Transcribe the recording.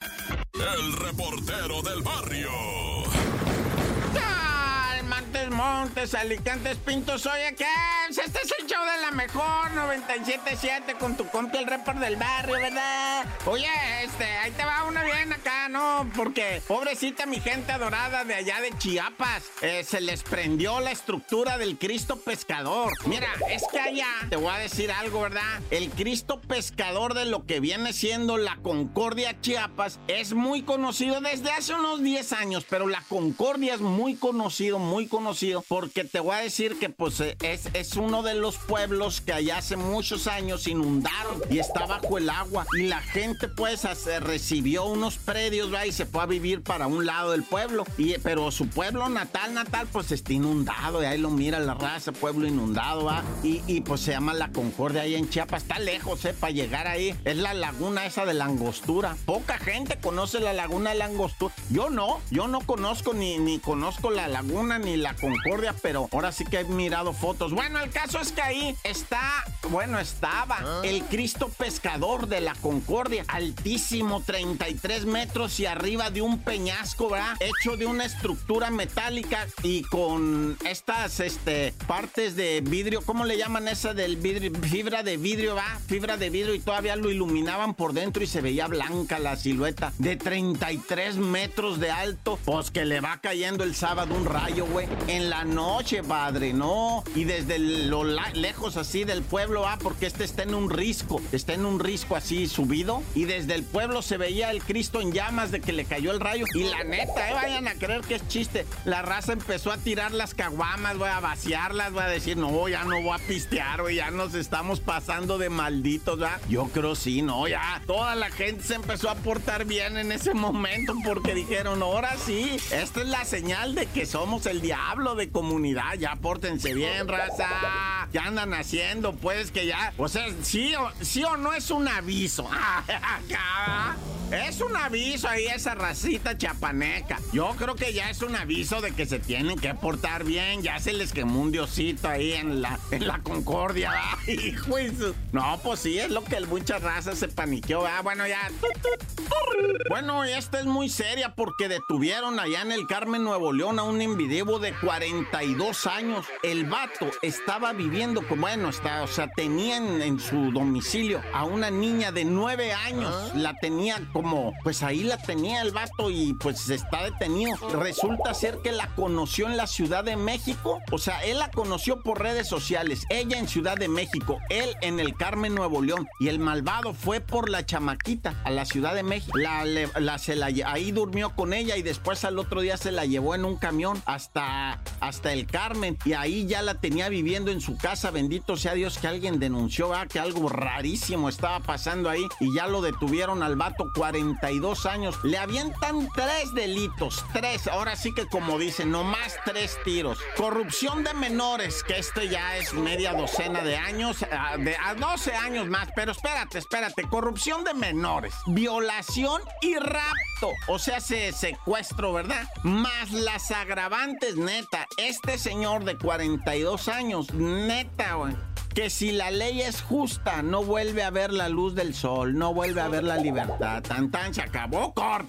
El reportero del barrio. Montes, Alicantes, Pintos, oye, ¿qué? Este es el show de la mejor 97.7 con tu compi el report del barrio, ¿verdad? Oye, este, ahí te va una bien acá, ¿no? Porque, pobrecita mi gente adorada de allá de Chiapas, eh, se les prendió la estructura del Cristo Pescador. Mira, es que allá, te voy a decir algo, ¿verdad? El Cristo Pescador de lo que viene siendo la Concordia Chiapas es muy conocido desde hace unos 10 años, pero la Concordia es muy conocido, muy conocido porque te voy a decir que pues eh, es, es uno de los pueblos que allá hace muchos años inundaron y está bajo el agua y la gente pues recibió unos predios ¿va? y se fue a vivir para un lado del pueblo y pero su pueblo natal natal pues está inundado y ahí lo mira la raza pueblo inundado va y, y pues se llama la Concordia ahí en Chiapas está lejos eh para llegar ahí es la laguna esa de la Angostura poca gente conoce la laguna de la Angostura yo no yo no conozco ni ni conozco la laguna ni la Concordia, pero ahora sí que he mirado fotos. Bueno, el caso es que ahí está, bueno, estaba ah. el Cristo pescador de la Concordia, altísimo, 33 metros y arriba de un peñasco, ¿verdad? Hecho de una estructura metálica y con estas este, partes de vidrio, ¿cómo le llaman esa del vidrio? Fibra de vidrio, ¿va? Fibra de vidrio y todavía lo iluminaban por dentro y se veía blanca la silueta de 33 metros de alto, pues que le va cayendo el sábado un rayo, güey en la noche, padre, no. Y desde lo lejos así del pueblo, ah, porque este está en un risco, está en un risco así subido. Y desde el pueblo se veía el Cristo en llamas de que le cayó el rayo. Y la neta, eh, vayan a creer que es chiste. La raza empezó a tirar las caguamas, voy a vaciarlas, voy a decir, no, ya no voy a pistear, güey, ya nos estamos pasando de malditos, ¿verdad? Yo creo sí, no, ya. Toda la gente se empezó a portar bien en ese momento porque dijeron, ahora sí, esta es la señal de que somos el diablo de comunidad, ya pórtense bien, raza. ¿Qué andan haciendo? Pues que ya, o sea, sí o, sí o no es un aviso. Es un aviso ahí esa racita chapaneca. Yo creo que ya es un aviso de que se tienen que portar bien. Ya se les quemó un diosito ahí en la, en la concordia. Hijo No, pues sí, es lo que el mucha raza se paniqueó. Ah, bueno, ya. Bueno, esta es muy seria porque detuvieron allá en el Carmen Nuevo León a un individuo de 42 años. El vato estaba viviendo como, bueno, está, o sea, tenía en, su domicilio a una niña de 9 años. Ah. La tenía como, pues ahí la tenía el vato y pues está detenido. Resulta ser que la conoció en la Ciudad de México. O sea, él la conoció por redes sociales. Ella en Ciudad de México, él en el Carmen Nuevo León. Y el malvado fue por la chamaquita a la Ciudad de México. La, se la, ahí durmió con ella y después al otro día se la llevó en un camión hasta, hasta el Carmen. Y ahí ya la tenía viviendo en su casa. Bendito sea Dios que alguien denunció que algo rarísimo estaba pasando ahí. Y ya lo detuvieron al vato 42 años. Le avientan tres delitos, tres. Ahora sí que como dicen, nomás tres tiros. Corrupción de menores, que este ya es media docena de años, a, de, a 12 años más. Pero espérate, espérate. Corrupción de menores, violación y rapto. O sea, se secuestro, ¿verdad? Más las agravantes, neta. Este señor de 42 años, neta, güey que si la ley es justa, no vuelve a ver la luz del sol, no vuelve a ver la libertad. Tan tan se acabó, corte.